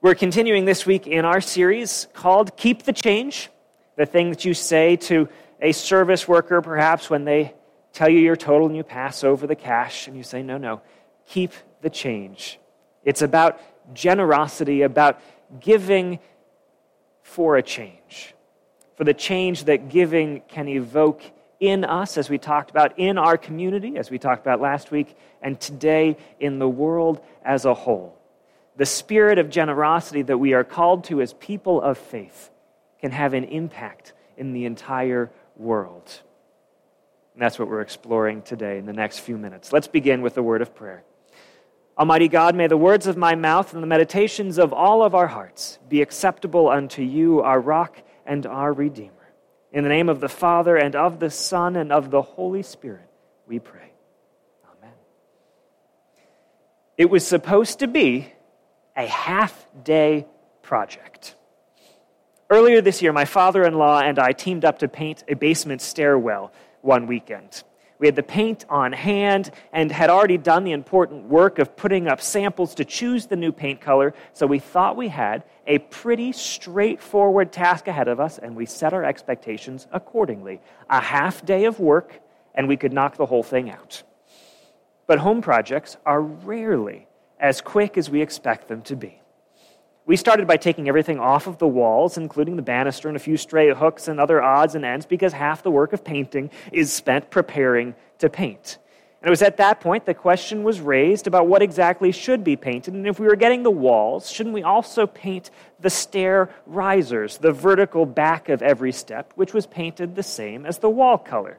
We're continuing this week in our series called Keep the Change. The thing that you say to a service worker, perhaps, when they tell you your total and you pass over the cash and you say, no, no, keep the change. It's about generosity, about giving for a change, for the change that giving can evoke in us, as we talked about, in our community, as we talked about last week, and today in the world as a whole the spirit of generosity that we are called to as people of faith can have an impact in the entire world. And that's what we're exploring today in the next few minutes. Let's begin with the word of prayer. Almighty God, may the words of my mouth and the meditations of all of our hearts be acceptable unto you, our rock and our Redeemer. In the name of the Father, and of the Son, and of the Holy Spirit, we pray. Amen. It was supposed to be a half day project. Earlier this year, my father in law and I teamed up to paint a basement stairwell one weekend. We had the paint on hand and had already done the important work of putting up samples to choose the new paint color, so we thought we had a pretty straightforward task ahead of us, and we set our expectations accordingly. A half day of work, and we could knock the whole thing out. But home projects are rarely as quick as we expect them to be. We started by taking everything off of the walls, including the banister and a few stray hooks and other odds and ends, because half the work of painting is spent preparing to paint. And it was at that point the question was raised about what exactly should be painted. And if we were getting the walls, shouldn't we also paint the stair risers, the vertical back of every step, which was painted the same as the wall color?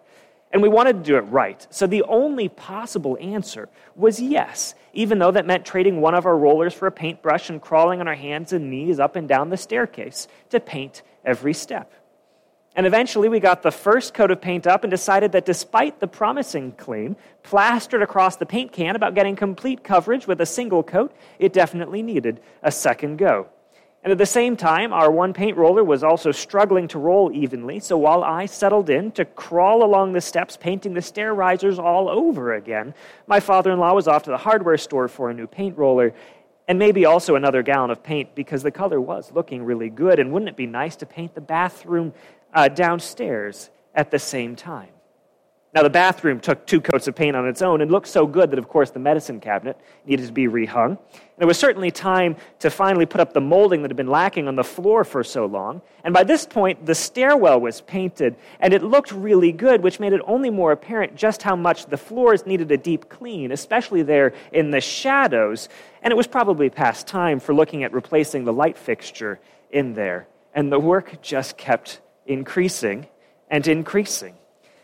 And we wanted to do it right. So the only possible answer was yes, even though that meant trading one of our rollers for a paintbrush and crawling on our hands and knees up and down the staircase to paint every step. And eventually we got the first coat of paint up and decided that despite the promising claim plastered across the paint can about getting complete coverage with a single coat, it definitely needed a second go. And at the same time, our one paint roller was also struggling to roll evenly, so while I settled in to crawl along the steps painting the stair risers all over again, my father in law was off to the hardware store for a new paint roller and maybe also another gallon of paint because the color was looking really good. And wouldn't it be nice to paint the bathroom uh, downstairs at the same time? Now, the bathroom took two coats of paint on its own and looked so good that, of course, the medicine cabinet needed to be rehung. And it was certainly time to finally put up the molding that had been lacking on the floor for so long. And by this point, the stairwell was painted, and it looked really good, which made it only more apparent just how much the floors needed a deep clean, especially there in the shadows. And it was probably past time for looking at replacing the light fixture in there. And the work just kept increasing and increasing.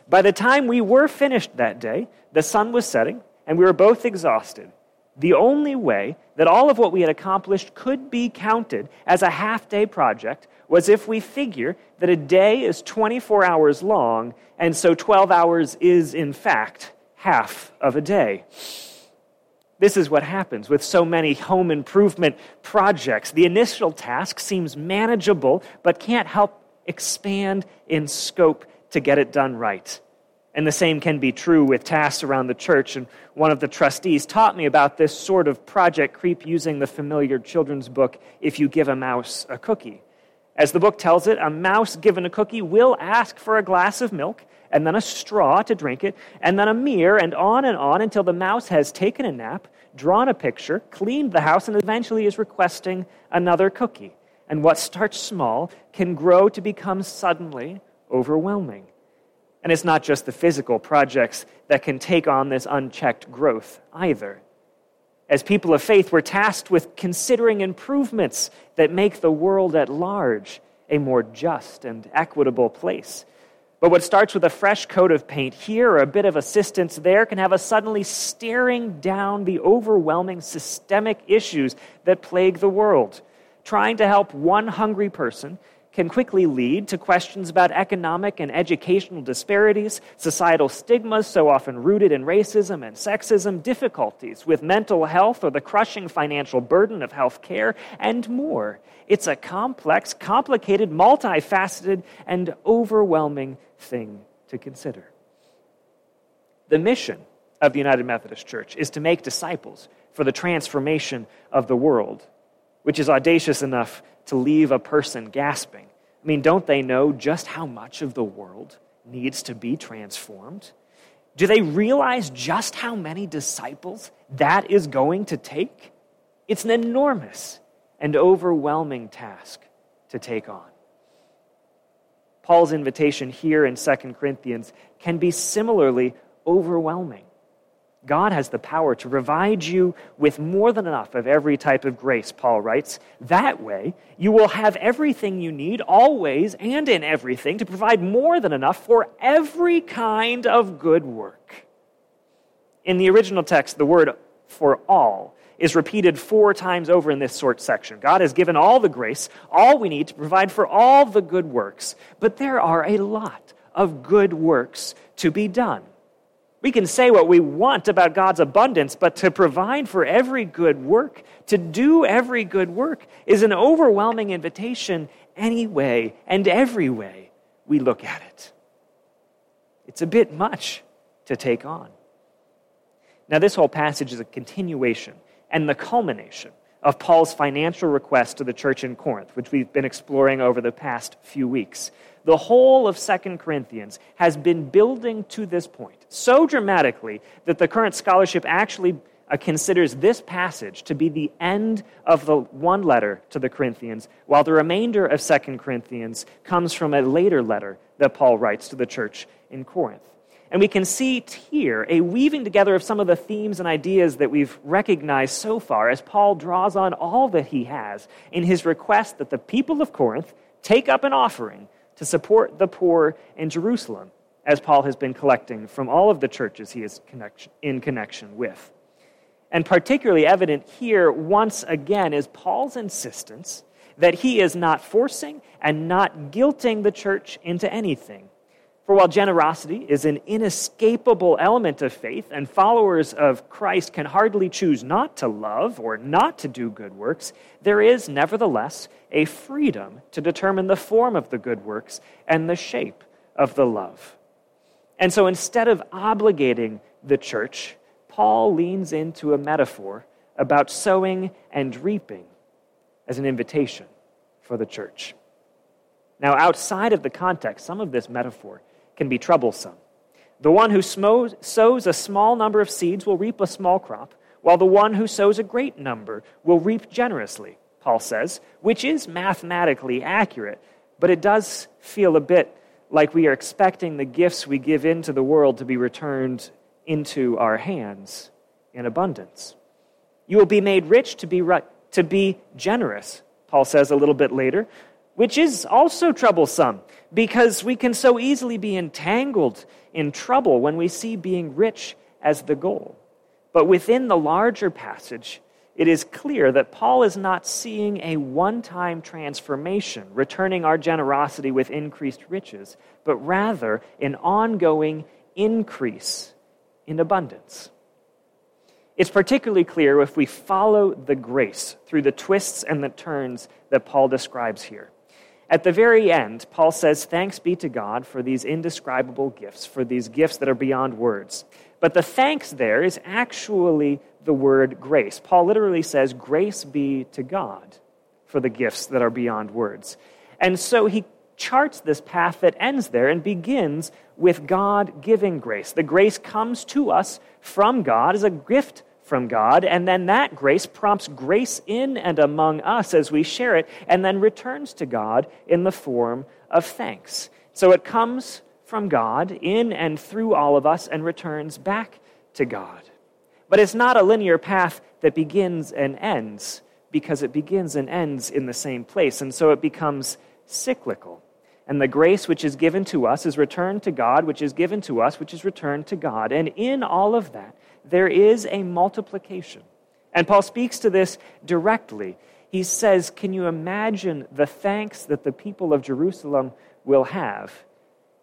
By the time we were finished that day, the sun was setting, and we were both exhausted. The only way that all of what we had accomplished could be counted as a half day project was if we figure that a day is 24 hours long, and so 12 hours is, in fact, half of a day. This is what happens with so many home improvement projects. The initial task seems manageable, but can't help expand in scope to get it done right. And the same can be true with tasks around the church. And one of the trustees taught me about this sort of project creep using the familiar children's book, If You Give a Mouse a Cookie. As the book tells it, a mouse given a cookie will ask for a glass of milk, and then a straw to drink it, and then a mirror, and on and on until the mouse has taken a nap, drawn a picture, cleaned the house, and eventually is requesting another cookie. And what starts small can grow to become suddenly overwhelming. And it's not just the physical projects that can take on this unchecked growth either. As people of faith, we're tasked with considering improvements that make the world at large a more just and equitable place. But what starts with a fresh coat of paint here or a bit of assistance there can have us suddenly staring down the overwhelming systemic issues that plague the world. Trying to help one hungry person can quickly lead to questions about economic and educational disparities, societal stigmas so often rooted in racism and sexism, difficulties with mental health or the crushing financial burden of health care, and more. It's a complex, complicated, multifaceted, and overwhelming thing to consider. The mission of the United Methodist Church is to make disciples for the transformation of the world. which is audacious enough to leave a person gasping. I mean, don't they know just how much of the world needs to be transformed? Do they realize just how many disciples that is going to take? It's an enormous and overwhelming task to take on. Paul's invitation here in 2 Corinthians can be similarly overwhelming. God has the power to provide you with more than enough of every type of grace, Paul writes. That way, you will have everything you need, always and in everything, to provide more than enough for every kind of good work. In the original text, the word for all is repeated four times over in this short section. God has given all the grace, all we need to provide for all the good works. But there are a lot of good works to be done. We can say what we want about God's abundance, but to provide for every good work, to do every good work, is an overwhelming invitation any way and every way we look at it. It's a bit much to take on. Now, this whole passage is a continuation and the culmination of Paul's financial request to the church in Corinth, which we've been exploring over the past few weeks. The whole of Second Corinthians has been building to this point so dramatically that the current scholarship actually uh, considers this passage to be the end of the one letter to the Corinthians, while the remainder of Second Corinthians comes from a later letter that Paul writes to the church in Corinth. And we can see here a weaving together of some of the themes and ideas that we've recognized so far as Paul draws on all that he has in his request that the people of Corinth take up an offering to support the poor in Jerusalem, as Paul has been collecting from all of the churches he is in connection with. And particularly evident here, once again, is Paul's insistence that he is not forcing and not guilting the church into anything for while generosity is an inescapable element of faith, and followers of Christ can hardly choose not to love or not to do good works, there is nevertheless a freedom to determine the form of the good works and the shape of the love. And so instead of obligating the church, Paul leans into a metaphor about sowing and reaping as an invitation for the church. Now, outside of the context, some of this metaphor can be troublesome. The one who sows a small number of seeds will reap a small crop, while the one who sows a great number will reap generously, Paul says, which is mathematically accurate, but it does feel a bit like we are expecting the gifts we give into the world to be returned into our hands in abundance. You will be made rich to be, to be generous, Paul says a little bit later, which is also troublesome because we can so easily be entangled in trouble when we see being rich as the goal. But within the larger passage, it is clear that Paul is not seeing a one time transformation, returning our generosity with increased riches, but rather an ongoing increase in abundance. It's particularly clear if we follow the grace through the twists and the turns that Paul describes here. At the very end, Paul says, Thanks be to God for these indescribable gifts, for these gifts that are beyond words. But the thanks there is actually the word grace. Paul literally says, Grace be to God for the gifts that are beyond words. And so he charts this path that ends there and begins with God giving grace. The grace comes to us from God as a gift from God, and then that grace prompts grace in and among us as we share it, and then returns to God in the form of thanks. So it comes from God in and through all of us and returns back to God. But it's not a linear path that begins and ends, because it begins and ends in the same place, and so it becomes cyclical. And the grace which is given to us is returned to God, which is given to us, which is returned to God. And in all of that, there is a multiplication. And Paul speaks to this directly. He says, Can you imagine the thanks that the people of Jerusalem will have?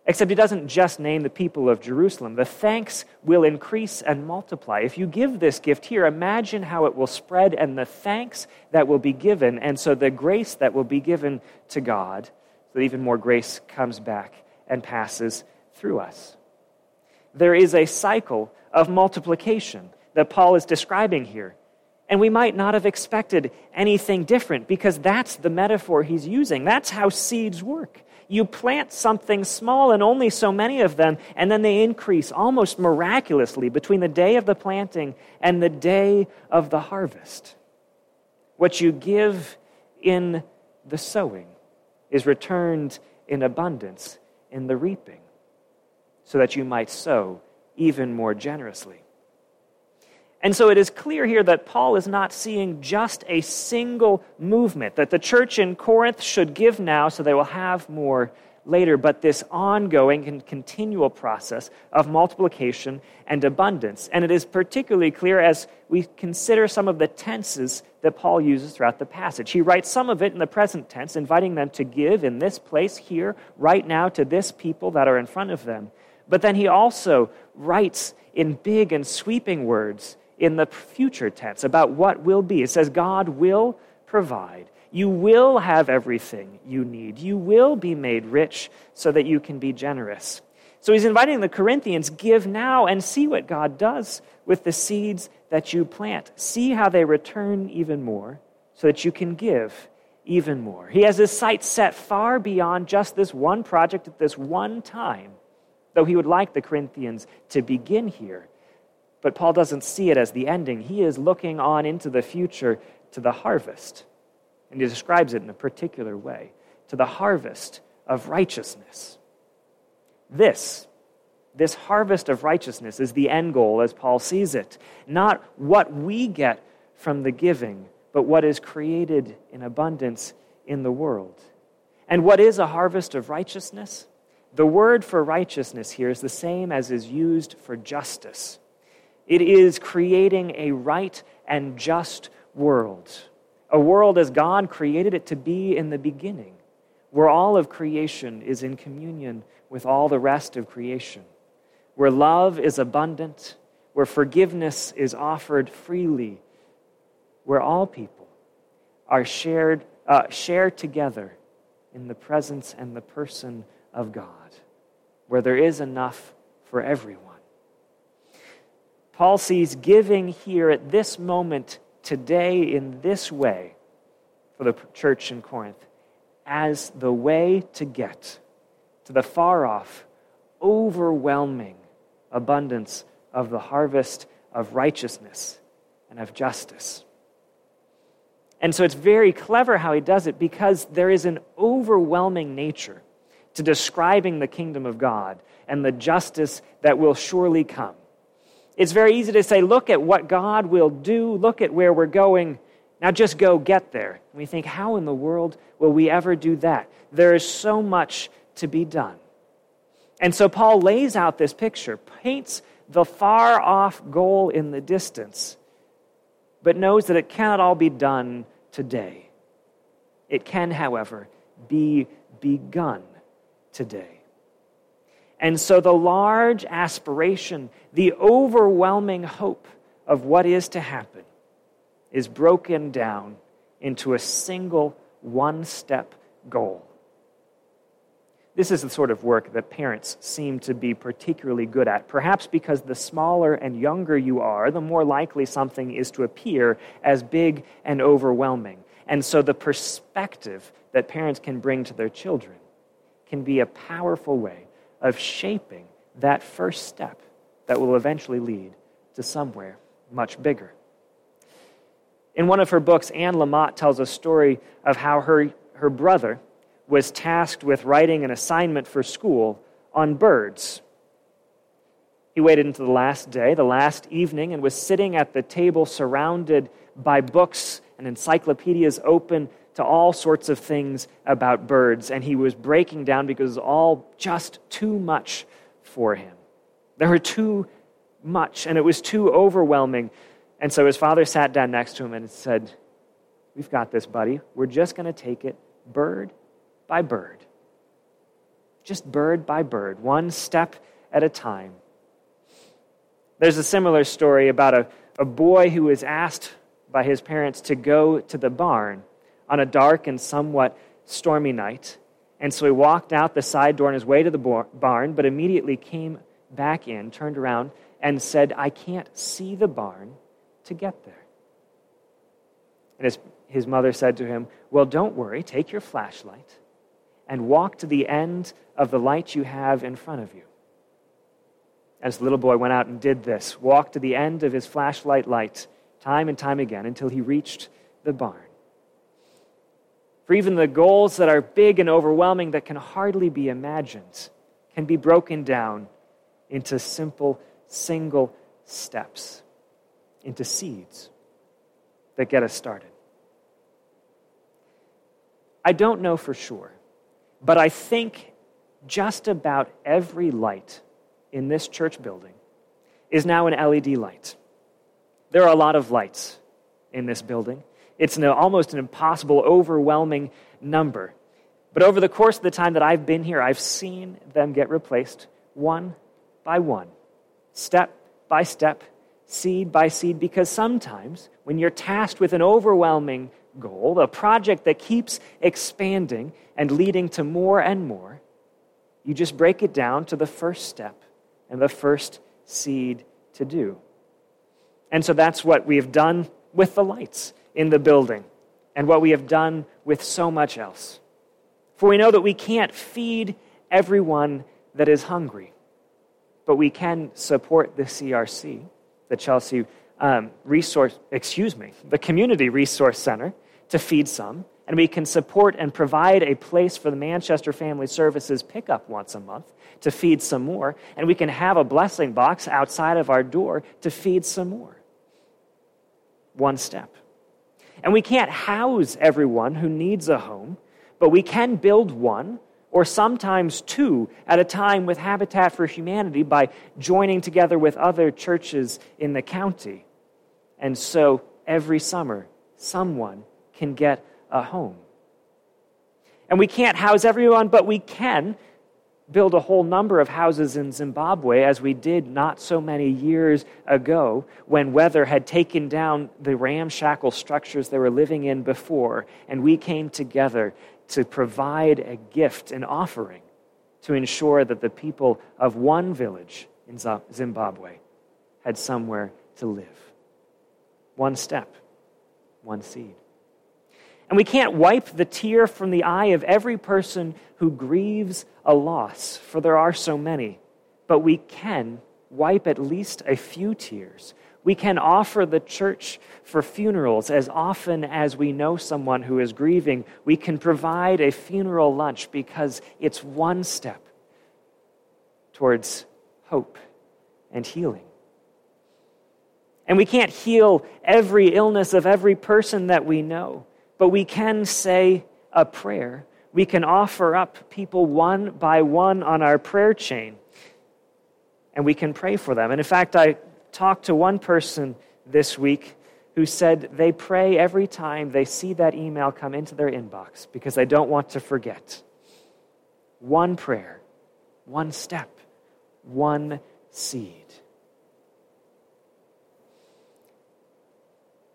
Except he doesn't just name the people of Jerusalem. The thanks will increase and multiply. If you give this gift here, imagine how it will spread and the thanks that will be given, and so the grace that will be given to God, so that even more grace comes back and passes through us. There is a cycle of multiplication that Paul is describing here. And we might not have expected anything different because that's the metaphor he's using. That's how seeds work. You plant something small and only so many of them, and then they increase almost miraculously between the day of the planting and the day of the harvest. What you give in the sowing is returned in abundance in the reaping, so that you might sow even more generously. And so it is clear here that Paul is not seeing just a single movement, that the church in Corinth should give now so they will have more later, but this ongoing and continual process of multiplication and abundance. And it is particularly clear as we consider some of the tenses that Paul uses throughout the passage. He writes some of it in the present tense, inviting them to give in this place, here, right now, to this people that are in front of them. But then he also writes in big and sweeping words in the future tense about what will be. It says, God will provide. You will have everything you need. You will be made rich so that you can be generous. So he's inviting the Corinthians give now and see what God does with the seeds that you plant. See how they return even more so that you can give even more. He has his sights set far beyond just this one project at this one time, though he would like the Corinthians to begin here but Paul doesn't see it as the ending. He is looking on into the future to the harvest. And he describes it in a particular way to the harvest of righteousness. This, this harvest of righteousness is the end goal as Paul sees it. Not what we get from the giving, but what is created in abundance in the world. And what is a harvest of righteousness? The word for righteousness here is the same as is used for justice. It is creating a right and just world, a world as God created it to be in the beginning, where all of creation is in communion with all the rest of creation, where love is abundant, where forgiveness is offered freely, where all people are shared, uh, shared together in the presence and the person of God, where there is enough for everyone. Paul sees giving here at this moment, today, in this way, for the church in Corinth, as the way to get to the far off, overwhelming abundance of the harvest of righteousness and of justice. And so it's very clever how he does it because there is an overwhelming nature to describing the kingdom of God and the justice that will surely come. It's very easy to say, look at what God will do, look at where we're going. Now just go get there. And we think, how in the world will we ever do that? There is so much to be done. And so Paul lays out this picture, paints the far off goal in the distance, but knows that it cannot all be done today. It can, however, be begun today. And so the large aspiration, the overwhelming hope of what is to happen is broken down into a single one step goal. This is the sort of work that parents seem to be particularly good at, perhaps because the smaller and younger you are, the more likely something is to appear as big and overwhelming. And so the perspective that parents can bring to their children can be a powerful way of shaping that first step that will eventually lead to somewhere much bigger. In one of her books, Anne Lamott tells a story of how her, her brother was tasked with writing an assignment for school on birds. He waited until the last day, the last evening, and was sitting at the table surrounded by books and encyclopedias open to all sorts of things about birds, and he was breaking down because it was all just too much for him. There were too much, and it was too overwhelming. And so his father sat down next to him and said, We've got this, buddy. We're just going to take it bird by bird. Just bird by bird, one step at a time. There's a similar story about a, a boy who was asked by his parents to go to the barn on a dark and somewhat stormy night. And so he walked out the side door on his way to the barn, but immediately came back in, turned around, and said, I can't see the barn to get there. And his, his mother said to him, Well, don't worry, take your flashlight and walk to the end of the light you have in front of you. As the little boy went out and did this, walked to the end of his flashlight light time and time again until he reached the barn. For even the goals that are big and overwhelming that can hardly be imagined can be broken down into simple, single steps, into seeds that get us started. I don't know for sure, but I think just about every light in this church building is now an LED light. There are a lot of lights in this building. It's an, almost an impossible, overwhelming number. But over the course of the time that I've been here, I've seen them get replaced one by one, step by step, seed by seed, because sometimes when you're tasked with an overwhelming goal, a project that keeps expanding and leading to more and more, you just break it down to the first step and the first seed to do. And so that's what we have done with the lights in the building and what we have done with so much else. For we know that we can't feed everyone that is hungry, but we can support the CRC, the Chelsea um, Resource, excuse me, the Community Resource Center to feed some, and we can support and provide a place for the Manchester Family Services pickup once a month to feed some more, and we can have a blessing box outside of our door to feed some more. One step. And we can't house everyone who needs a home, but we can build one or sometimes two at a time with Habitat for Humanity by joining together with other churches in the county. And so every summer, someone can get a home. And we can't house everyone, but we can build a whole number of houses in Zimbabwe, as we did not so many years ago when weather had taken down the ramshackle structures they were living in before, and we came together to provide a gift, an offering, to ensure that the people of one village in Zimbabwe had somewhere to live. One step, one seed. And we can't wipe the tear from the eye of every person who grieves a loss, for there are so many. But we can wipe at least a few tears. We can offer the church for funerals as often as we know someone who is grieving. We can provide a funeral lunch because it's one step towards hope and healing. And we can't heal every illness of every person that we know but we can say a prayer. We can offer up people one by one on our prayer chain, and we can pray for them. And in fact, I talked to one person this week who said they pray every time they see that email come into their inbox because they don't want to forget. One prayer, one step, one seed.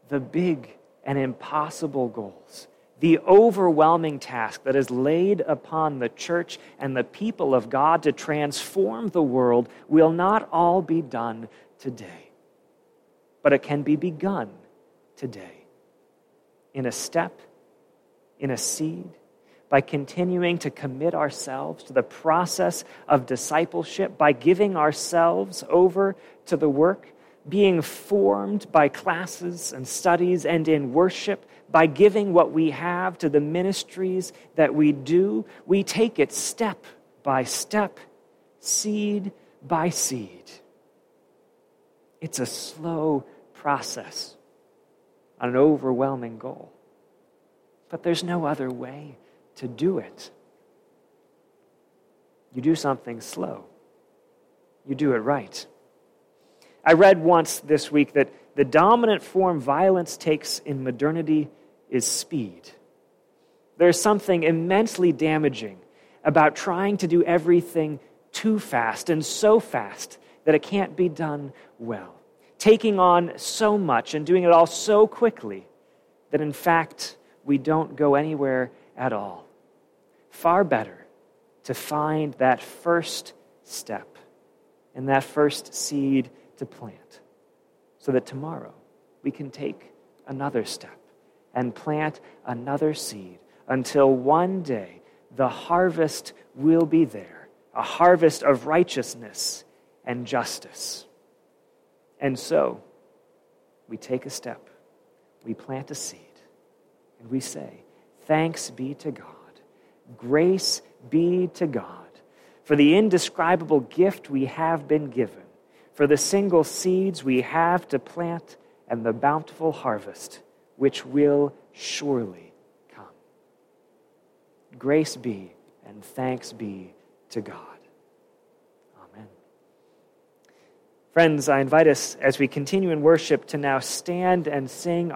The big and impossible goals, the overwhelming task that is laid upon the church and the people of God to transform the world will not all be done today, but it can be begun today. In a step, in a seed, by continuing to commit ourselves to the process of discipleship, by giving ourselves over to the work being formed by classes and studies and in worship, by giving what we have to the ministries that we do, we take it step by step, seed by seed. It's a slow process an overwhelming goal. But there's no other way to do it. You do something slow, you do it right. I read once this week that the dominant form violence takes in modernity is speed. There's something immensely damaging about trying to do everything too fast and so fast that it can't be done well. Taking on so much and doing it all so quickly that in fact we don't go anywhere at all. Far better to find that first step and that first seed to plant so that tomorrow we can take another step and plant another seed until one day the harvest will be there a harvest of righteousness and justice. And so, we take a step, we plant a seed, and we say, Thanks be to God, grace be to God for the indescribable gift we have been given, for the single seeds we have to plant, and the bountiful harvest which will surely come. Grace be and thanks be to God. Amen. Friends, I invite us as we continue in worship to now stand and sing